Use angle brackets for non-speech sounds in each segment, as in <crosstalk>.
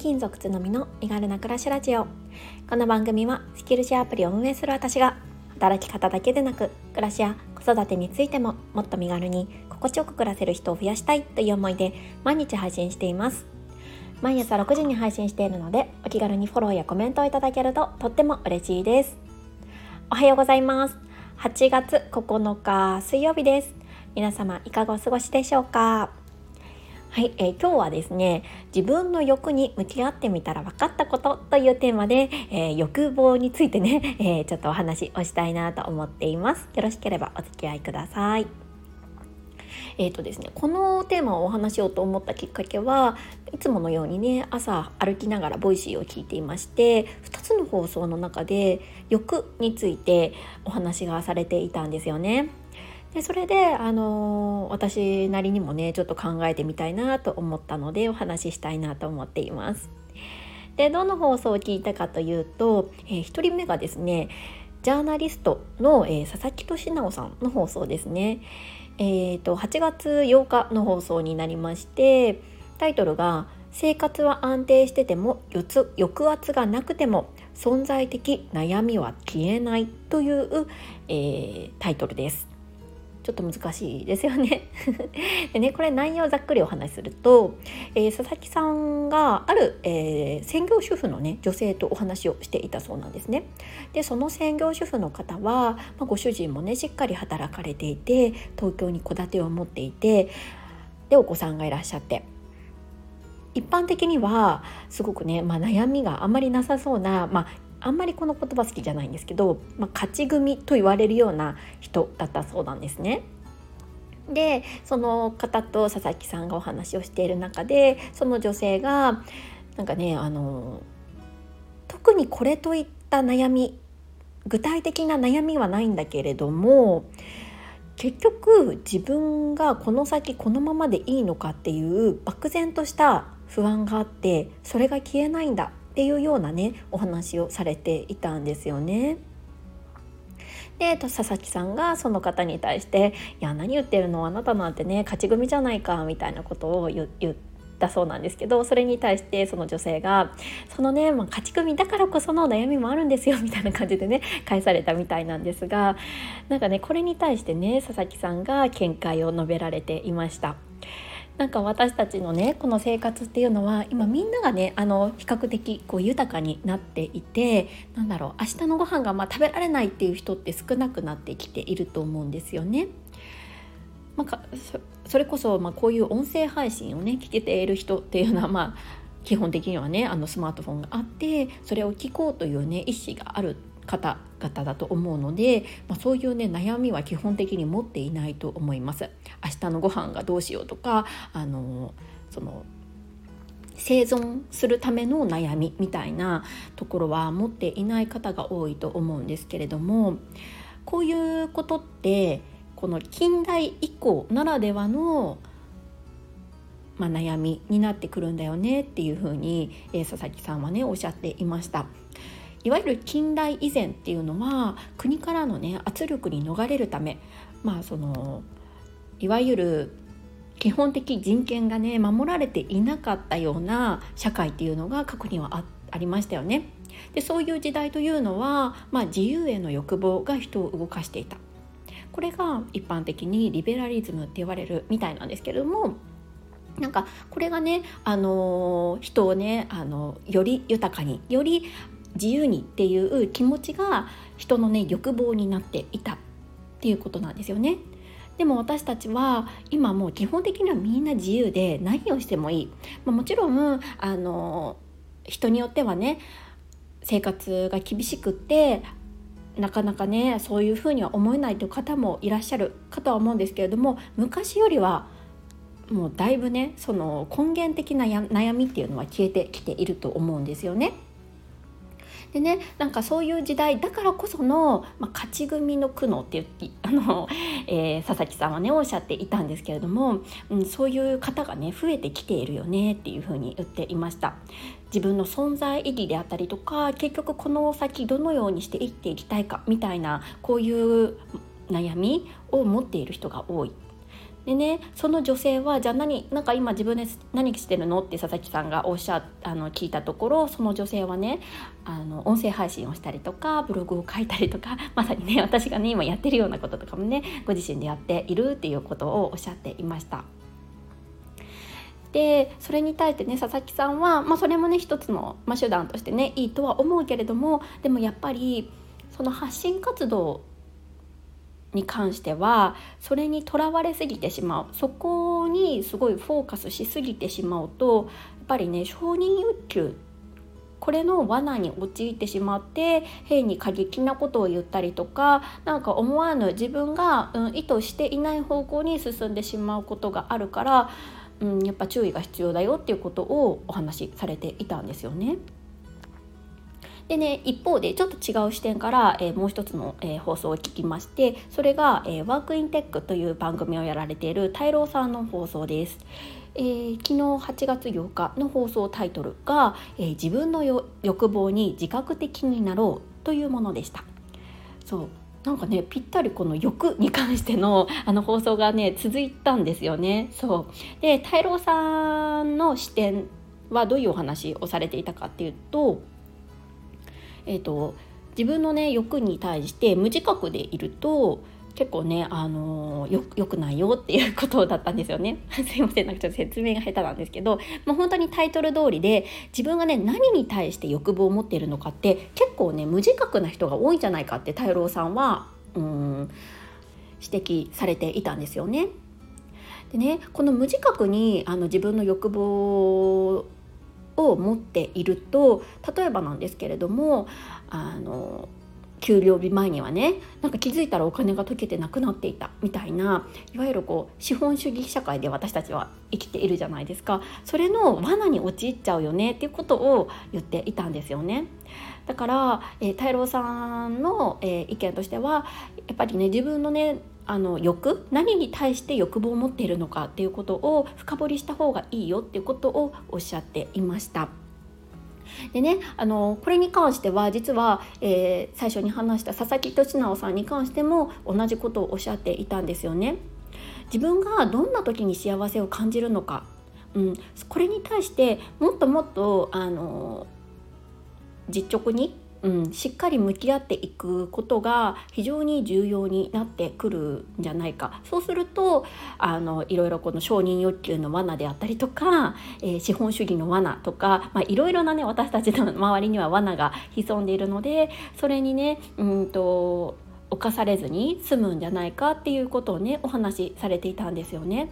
金属つのみの身軽な暮らしラジオ。この番組はスキルシェアアプリを運営する私が働き方だけでなく暮らしや子育てについてももっと身軽に心地よく暮らせる人を増やしたいという思いで毎日配信しています。毎朝6時に配信しているのでお気軽にフォローやコメントをいただけるととっても嬉しいです。おはようございます。8月9日水曜日です。皆様いかがお過ごしでしょうか？はい、えー、今日はですね自分の欲に向き合ってみたら分かったことというテーマで、えー、欲望についてね、えー、ちょっとお話をしたいなと思っていますよろしければお付き合いくださいえーとですね、このテーマをお話しようと思ったきっかけはいつものようにね朝歩きながら Voicy を聞いていまして2つの放送の中で欲についてお話がされていたんですよね。でそれで、あの、私なりにもねちょっと考えてみたいなと思ったのでお話ししたいなと思っています。でどの放送を聞いたかというと、えー、1人目がですねジャーナリストの、えー、佐々木俊直さんの放送ですね。えーと、8月8日の放送になりましてタイトルが「生活は安定してても抑圧がなくても存在的悩みは消えない」という、えー、タイトルです。ちょっと難しいですよね <laughs> でねこれ内容をざっくりお話しすると、えー、佐々木さんがある、えー、専業主婦のね女性とお話をしていたそうなんですね。でその専業主婦の方は、まあ、ご主人もねしっかり働かれていて東京に戸建てを持っていてでお子さんがいらっしゃって。一般的にはすごくね、まあ、悩みがあまりなさそうな、まあ、あんまりこの言葉好きじゃないんですけど、まあ、勝ち組と言われるような人だったそうなんですね。でその方と佐々木さんがお話をしている中でその女性がなんかねあの特にこれといった悩み具体的な悩みはないんだけれども結局自分がこの先このままでいいのかっていう漠然とした不安があってそれが消えないんだっていうようなねお話をされていたんですよね。で佐々木さんがその方に対して「いや何言ってるの？あなたなんてね勝ち組じゃないか」みたいなことを言ったそうなんですけどそれに対してその女性が「そのね、まあ、勝ち組だからこその悩みもあるんですよ」みたいな感じでね返されたみたいなんですがなんかねこれに対してね佐々木さんが見解を述べられていました。なんか私たちのねこの生活っていうのは今みんながねあの比較的こう豊かになっていてなんだろう明日のご飯がまあ食べられないっていう人って少なくなってきていると思うんですよね。まあ、それこそまあこういう音声配信をね聞けている人っていうのはまあ基本的にはねあのスマートフォンがあってそれを聞こうというね意思がある方々だと思うので、まあ、そういうね悩みは基本的に持っていないと思います。明日のご飯がどうしようとかあのその生存するための悩みみたいなところは持っていない方が多いと思うんですけれどもこういうことってこの近代以降ならではのまあ、悩みになってくるんだよねっていうふうに、えー、佐々木さんはねおっしゃっていました。いわゆる近代以前っていうのは国からのね圧力に逃れるためまあそのいわゆる基本的人権がね守られていなかったような社会っていうのが過去にはあありましたよね。でそういう時代というのは、まあ、自由への欲望が人を動かしていた。これが一般的にリベラリズムって言われるみたいなんですけれどもなんかこれがね、あの人をね、あのより豊かにより自由にっていう気持ちが人のね欲望になっていたっていうことなんですよね。でも私たちは今もう基本的にはみんな自由で何をしてもいい、まあ、もちろんあの人によってはね生活が厳しくってなかなかねそういうふうには思えないという方もいらっしゃるかとは思うんですけれども昔よりはもうだいぶねその根源的な悩みっていうのは消えてきていると思うんですよね。でねなんかそういう時代だからこその、まあ、勝ち組の苦悩って言あの、えー、佐々木さんはねおっしゃっていたんですけれども、うん、そういう方がね増えてきているよねっていうふうに言っていました。自分の存在意義であったりとか結局この先どのようにして生きていきたいかみたいなこういう悩みを持っている人が多い。でねその女性はじゃあ何なんか今自分で何してるの？って佐々木さんがおっしゃあの聞いたところその女性はねあの音声配信をしたりとかブログを書いたりとか <laughs> まさにね私がね今やってるようなこととかもねご自身でやっているっていうことをおっしゃっていました。でそれに対してね佐々木さんは、まあ、それもね一つの、まあ、手段としてねいいとは思うけれどもでもやっぱりその発信活動に関してはそれにとらわれすぎてしまうそこにすごいフォーカスしすぎてしまうとやっぱりね承認欲求これの罠に陥ってしまって変に過激なことを言ったりとか何か思わぬ自分が、うん、意図していない方向に進んでしまうことがあるから、うん、やっぱ注意が必要だよっていうことをお話しされていたんですよね。でね一方でちょっと違う視点から、えー、もう一つの、えー、放送を聞きましてそれが、えー、ワークインテックという番組をやられている太郎さんの放送です。えー、昨日8月8日の放送タイトルが、えー、自分の欲望に自覚的になろうというものでした。そうなんかねぴったりこの欲に関しての <laughs> あの放送がね続いたんですよね。そうで太郎さんの視点はどういうお話をされていたかっていうとえーと、自分のね欲に対して無自覚でいると結構ね、あのー、よよくないよっていうことだったんですよね。<laughs> すいませんなんかちょっと説明が下手なんですけどもう本当にタイトル通りで自分がね何に対して欲望を持っているのかって結構ね無自覚な人が多いんじゃないかって太郎さんはうん指摘されていたんですよね。でねこの無自覚にあの自分の欲望を持っていると例えばなんですけれどもあの給料日前にはねなんか気づいたらお金が溶けてなくなっていたみたいないわゆるこう資本主義社会で私たちは生きているじゃないですかそれの罠に陥っちゃうよねっていうことを言っていたんですよね。だから、えー、太郎さんの、えー、意見としてはやっぱりね自分のねあの欲何に対して欲望を持っているのかっていうことを深掘りした方がいいよっていうことをおっしゃっていました。でねあのこれに関しては実は、えー、最初に話した佐々木俊直さんに関しても同じことをおっしゃっていたんですよね。自分がどんな時に幸せを感じるのか、うん、これに対してもっともっとあの実直にうん、しっかり向き合っていくことが非常に重要になってくるんじゃないかそうするとあのいろいろこの承認欲求の罠であったりとか、えー、資本主義の罠とか、まあ、いろいろなね私たちの周りには罠が潜んでいるのでそれにねうんと侵されずに済むんじゃないかっていうことをねお話しされていたんですよね。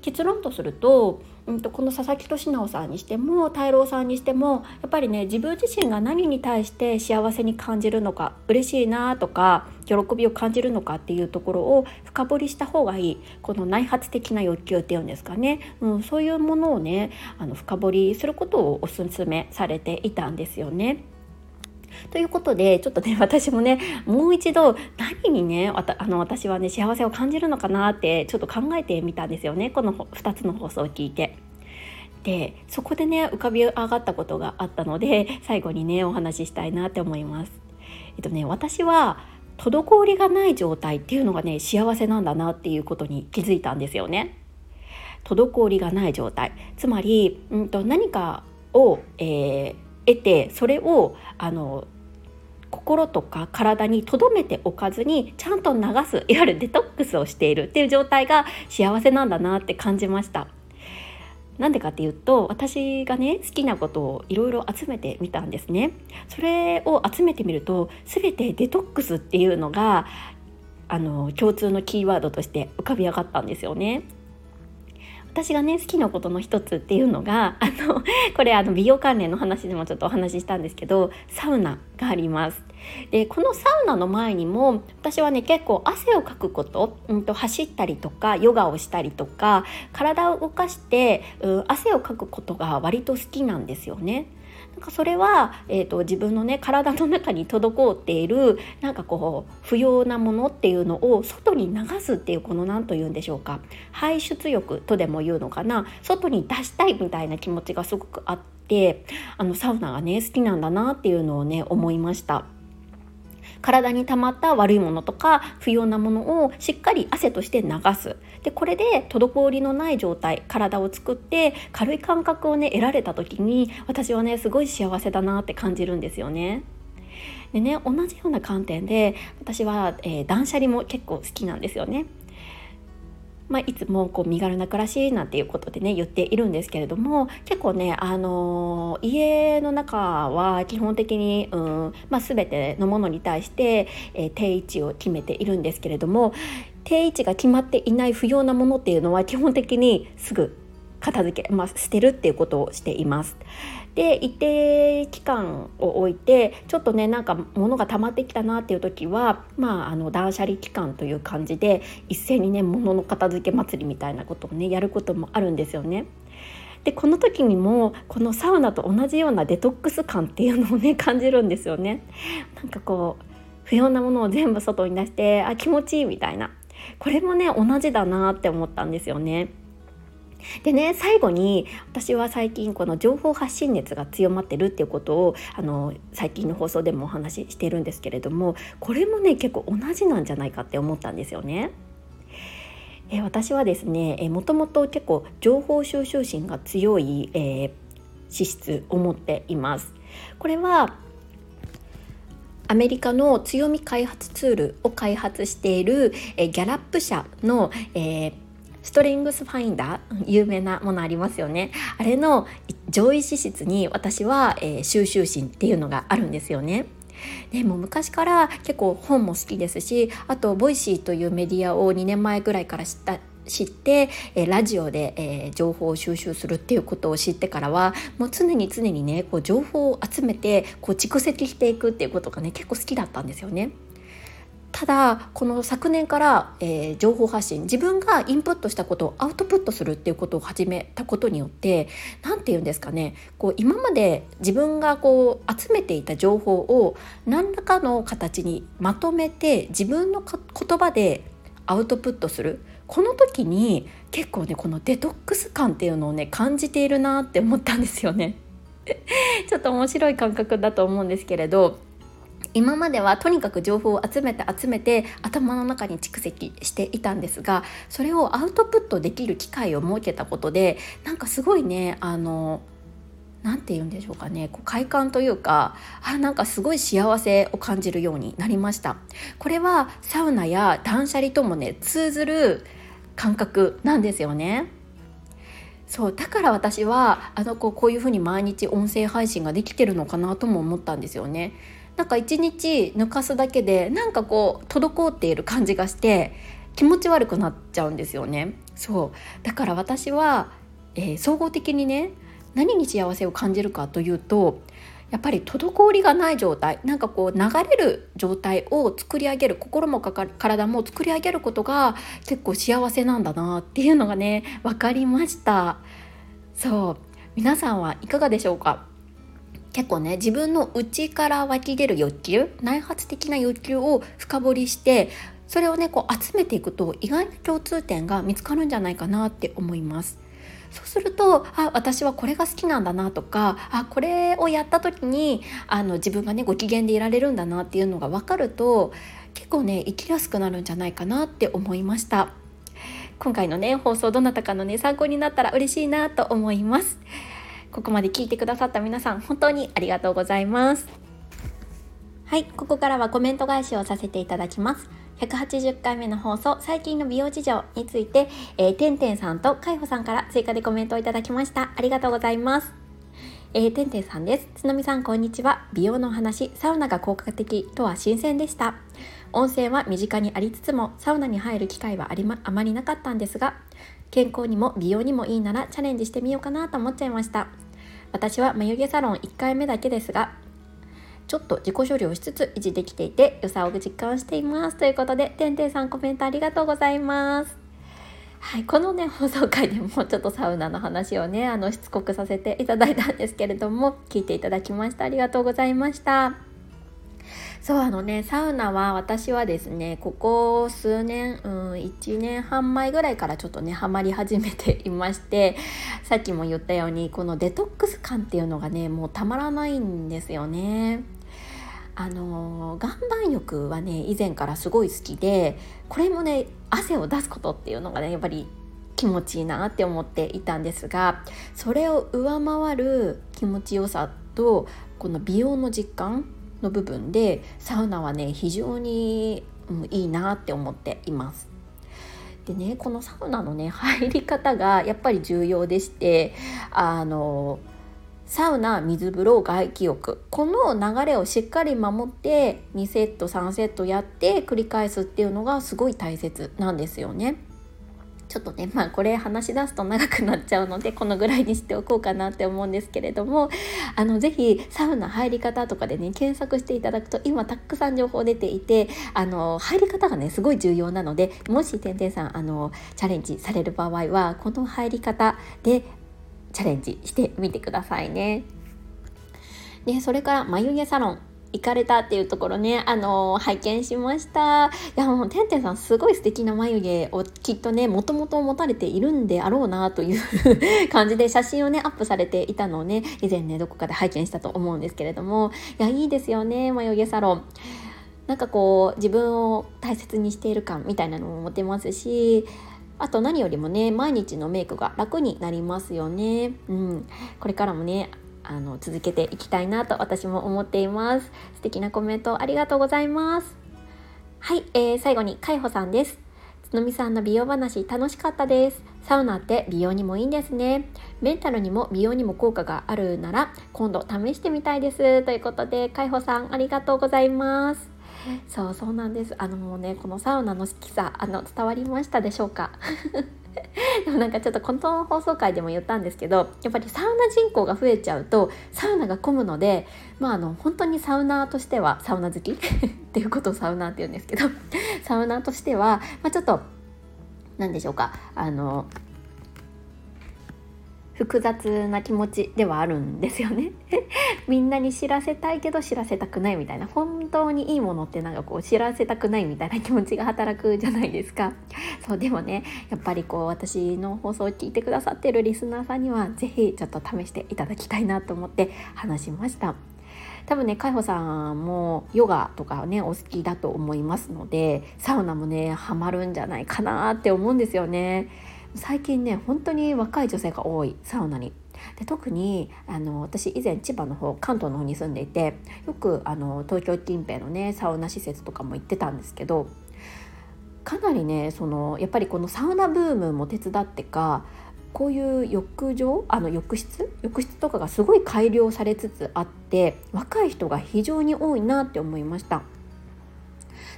結論とするとうんと、この佐々木俊直さんにしても太郎さんにしてもやっぱりね自分自身が何に対して幸せに感じるのか嬉しいなとか喜びを感じるのかっていうところを深掘りした方がいいこの内発的な欲求っていうんですかね、うん、そういうものをねあの深掘りすることをおすすめされていたんですよね。ということでちょっとね <laughs> 私もねもう一度何にねあの私はね幸せを感じるのかなってちょっと考えてみたんですよねこの2つの放送を聞いて。でそこでね浮かび上がったことがあったので最後にねお話ししたいなって思います。えっとね私は滞りがない状態っていうのがね幸せなんだなっていうことに気づいたんですよね。滞りがない状態つまり、うんと、何かを、えー、得てそれをあの心とか体に留めておかずにちゃんと流すいわゆるデトックスをしているっていう状態が幸せなんだなって感じました。なんでかっていうと私がね好きなことをいろいろ集めてみたんですね。それを集めてみると全てデトックスっていうのがあの共通のキーワードとして浮かび上がったんですよね。私がね好きなことの一つっていうのが <laughs> あのこれあの美容関連の話でもちょっとお話ししたんですけどサウナがあります。でこのサウナの前にも私はね結構汗をかくこと,、うんと、走ったりとかヨガをしたりとか体を動かして、うん、汗をかくことが割と好きなんですよね。なんかそれは、えーと、自分のね体の中に滞っているなんかこう不要なものっていうのを外に流すっていうこの何と言うんでしょうか排出欲とでも言うのかな外に出したいみたいな気持ちがすごくあってあのサウナがね好きなんだなっていうのをね思いました。体に溜まった悪いものとか不要なものをしっかり汗として流すでこれで滞りのない状態体を作って軽い感覚をね得られた時に私はねすごい幸せだなって感じるんですよね。でね同じような観点で私は、えー、断捨離も結構好きなんですよね。まあ、いつもこう身軽な暮らしなんていうことでね言っているんですけれども結構ね、あのー、家の中は基本的に、うんまあ、全てのものに対して、えー、定位置を決めているんですけれども定位置が決まっていない不要なものっていうのは基本的にすぐ片付け、まあ、捨てるっていうことをしています。で一定期間を置いてちょっとねなんか物が溜まってきたなっていう時はまああの断捨離期間という感じで一斉にね物の片付け祭りみたいなことをねやることもあるんですよね。でこの時にもこのサウナと同じようなデトックス感っていうのをね <laughs> 感じるんですよね。なんかこう不要なものを全部外に出してあ気持ちいいみたいなこれもね同じだなって思ったんですよね。でね最後に私は最近この情報発信熱が強まってるっていうことをあの最近の放送でもお話ししてるんですけれどもこれもね結構同じなんじゃないかって思ったんですよね。え私はですねえもともと結構情報収集心が強い、えー、資質を持っています。これはアメリカの強み開発ツールを開発している、えギャラップ社の、えー StrengthsFinder 有名なものありますよねあれの上位資質に私は、えー、収集心っていうのがあるんですよねでも昔から結構本も好きですしあと Voicy というメディアを2年前ぐらいから知った知って、えー、ラジオで、えー、情報を収集するっていうことを知ってからはもう常に常にねこう情報を集めてこう蓄積していくっていうことがね結構好きだったんですよね。ただこの昨年から、えー、情報発信自分がインプットしたことをアウトプットするっていうことを始めたことによって何て言うんですかねこう今まで自分がこう集めていた情報を何らかの形にまとめて自分の言葉でアウトプットするこの時に結構ねこのデトックス感っていうのをね感じているなって思ったんですよね。<laughs> ちょっと面白い感覚だと思うんですけれど今まではとにかく情報を集めて集めて頭の中に蓄積していたんですがそれをアウトプットできる機会を設けたことでなんかすごいねあの何て言うんでしょうかねこう快感というかあなんかすごい幸せを感じるようになりましたこれはサウナや断捨離ともね通ずる感覚なんですよねそうだから私はあのこうこういうふうに毎日音声配信ができてるのかなとも思ったんですよねなんか一日抜かすだけでなんかこう滞っている感じがして気持ち悪くなっちゃうんですよね。そう。だから私は、えー、総合的にね何に幸せを感じるかというとやっぱり滞りがない状態なんかこう流れる状態を作り上げる心も体も作り上げることが結構幸せなんだなっていうのがね分かりました。そう。皆さんはいかがでしょうか？結構ね自分の内から湧き出る欲求内発的な欲求を深掘りしてそれをねこう集めていくと意外な共通点が見つかるんじゃないかなって思います。そうするとあ私はこれが好きなんだなとかあこれをやった時にあの自分がねご機嫌でいられるんだなっていうのが分かると結構ね生きやすくなるんじゃないかなって思いました今回のね放送どなたかのね参考になったら嬉しいなと思いますここまで聞いてくださった皆さん本当にありがとうございます。はいここからはコメント返しをさせていただきます。180回目の放送最近の美容事情について、えー、てんてんさんとかいほさんから追加でコメントをいただきました。ありがとうございます。えー、てんてんさんです。つのみさんこんにちは。美容のお話サウナが効果的とは新鮮でした。温泉は身近にありつつもサウナに入る機会はあり、ま、あまりなかったんですが健康にも美容にもいいならチャレンジしてみようかなと思っちゃいました。私は眉毛サロン1回目だけですがちょっと自己処理をしつつ維持できていて良さを実感しています。ということでてんてんさんコメントありがとうございます。はい、このね放送回でもちょっとサウナの話をねあのしつこくさせていただいたんですけれども聞いていただきましたありがとうございました。そうあのねサウナは私はですねここ数年、うん、1年半前ぐらいからちょっとねハマり始めていましてさっきも言ったようにこのデトックス感っていうのがねもうたまらないんですよね。あの岩盤浴はね以前からすごい好きでこれもね汗を出すことっていうのがねやっぱり気持ちいいなって思っていたんですがそれを上回る気持ちよさとこの美容の実感の部分でサウナはね非常に、うん、いいなって思っています。でねこのサウナのね入り方がやっぱり重要でしてあのサウナ水風呂外気浴この流れをしっかり守って2セット3セットやって繰り返すっていうのがすごい大切なんですよね。ちょっとねまあこれ話し出すと長くなっちゃうのでこのぐらいにしておこうかなって思うんですけれどもあの是非サウナ入り方とかでね検索していただくと今たくさん情報出ていてあの入り方がねすごい重要なのでもしてんてんさんあのチャレンジされる場合はこの入り方でチャレンジしてみてくださいね。でそれから眉毛サロン行かれたっていうところね、あのー、拝見しました。いや、もう、てんてんさん、すごい素敵な眉毛をきっとね、もともと持たれているんであろうな、という <laughs> 感じで写真をね、アップされていたのをね、以前ね、どこかで拝見したと思うんですけれども、いや、いいですよね、眉毛サロン。なんかこう、自分を大切にしている感みたいなのも持てますし、あと何よりもね毎日のメイクが楽になりますよね。うん、これからもねあの続けていきたいなと私も思っています。素敵なコメントありがとうございます。はい、えー、最後にかいほさんです。つのみさんの美容話楽しかったです。サウナって美容にもいいんですね。メンタルにも美容にも効果があるなら今度試してみたいです。ということでかいほさんありがとうございます。そうそうなんです。あのもうねこのサウナの好きさあの伝わりましたでしょうか？でもなんかちょっとこの放送回でも言ったんですけどやっぱりサウナ人口が増えちゃうとサウナが混むのでまああの本当にサウナーとしてはサウナ好き <laughs> っていうことをサウナーって言うんですけどサウナーとしては、まあ、ちょっと何でしょうかあの複雑な気持ちではあるんですよね。<laughs> みんなに知らせたいけど知らせたくないみたいな。本当にいいものってなんかこう知らせたくないみたいな気持ちが働くじゃないですか。<laughs> そうでもねやっぱりこう私の放送を聞いてくださってるリスナーさんには是非ちょっと試していただきたいなと思って話しました。多分ね海保さんもヨガとかねお好きだと思いますのでサウナもねハマるんじゃないかなって思うんですよね。最近ね本当に若い女性が多いサウナに。で特にあの私以前千葉の方関東の方に住んでいてよくあの東京近辺のねサウナ施設とかも行ってたんですけどかなりねそのやっぱりこのサウナブームも手伝ってかこういう浴場あの浴室浴室とかがすごい改良されつつあって若い人が非常に多いなって思いました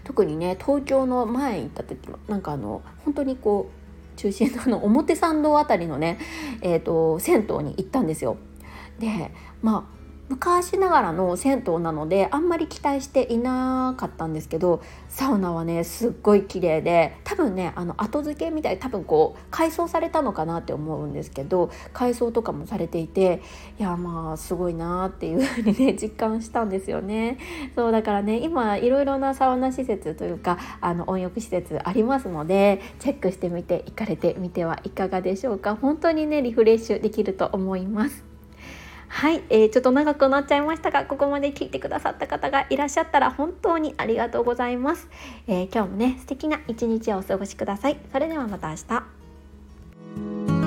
特にね東京の前行った時はなんかあの本当にこう中心のの表参道あたりのね、えーと、銭湯に行ったんですよ。でまあ昔ながらの銭湯なのであんまり期待していなかったんですけどサウナはねすっごい綺麗で多分ねあの後付けみたい多分こう改装されたのかなって思うんですけど改装とかもされていていやまあすごいなっていうふうにね <laughs> 実感したんですよね。そうだからね今いろいろなサウナ施設というかあの温浴施設ありますのでチェックしてみて行かれてみてはいかがでしょうか本当にねリフレッシュできると思います。はい、えー、ちょっと長くなっちゃいましたがここまで聞いてくださった方がいらっしゃったら本当にありがとうございます、えー、今日もね素敵な一日をお過ごしください。それではまた明日。